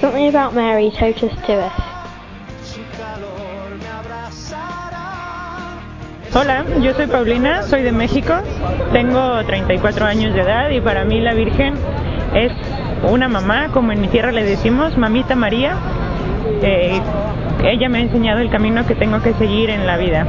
Something about Mary took us to us. Hola, yo soy Paulina, soy de México, tengo 34 años de edad y para mí la Virgen es una mamá, como en mi tierra le decimos, mamita María. Eh, ella me ha enseñado el camino que tengo que seguir en la vida.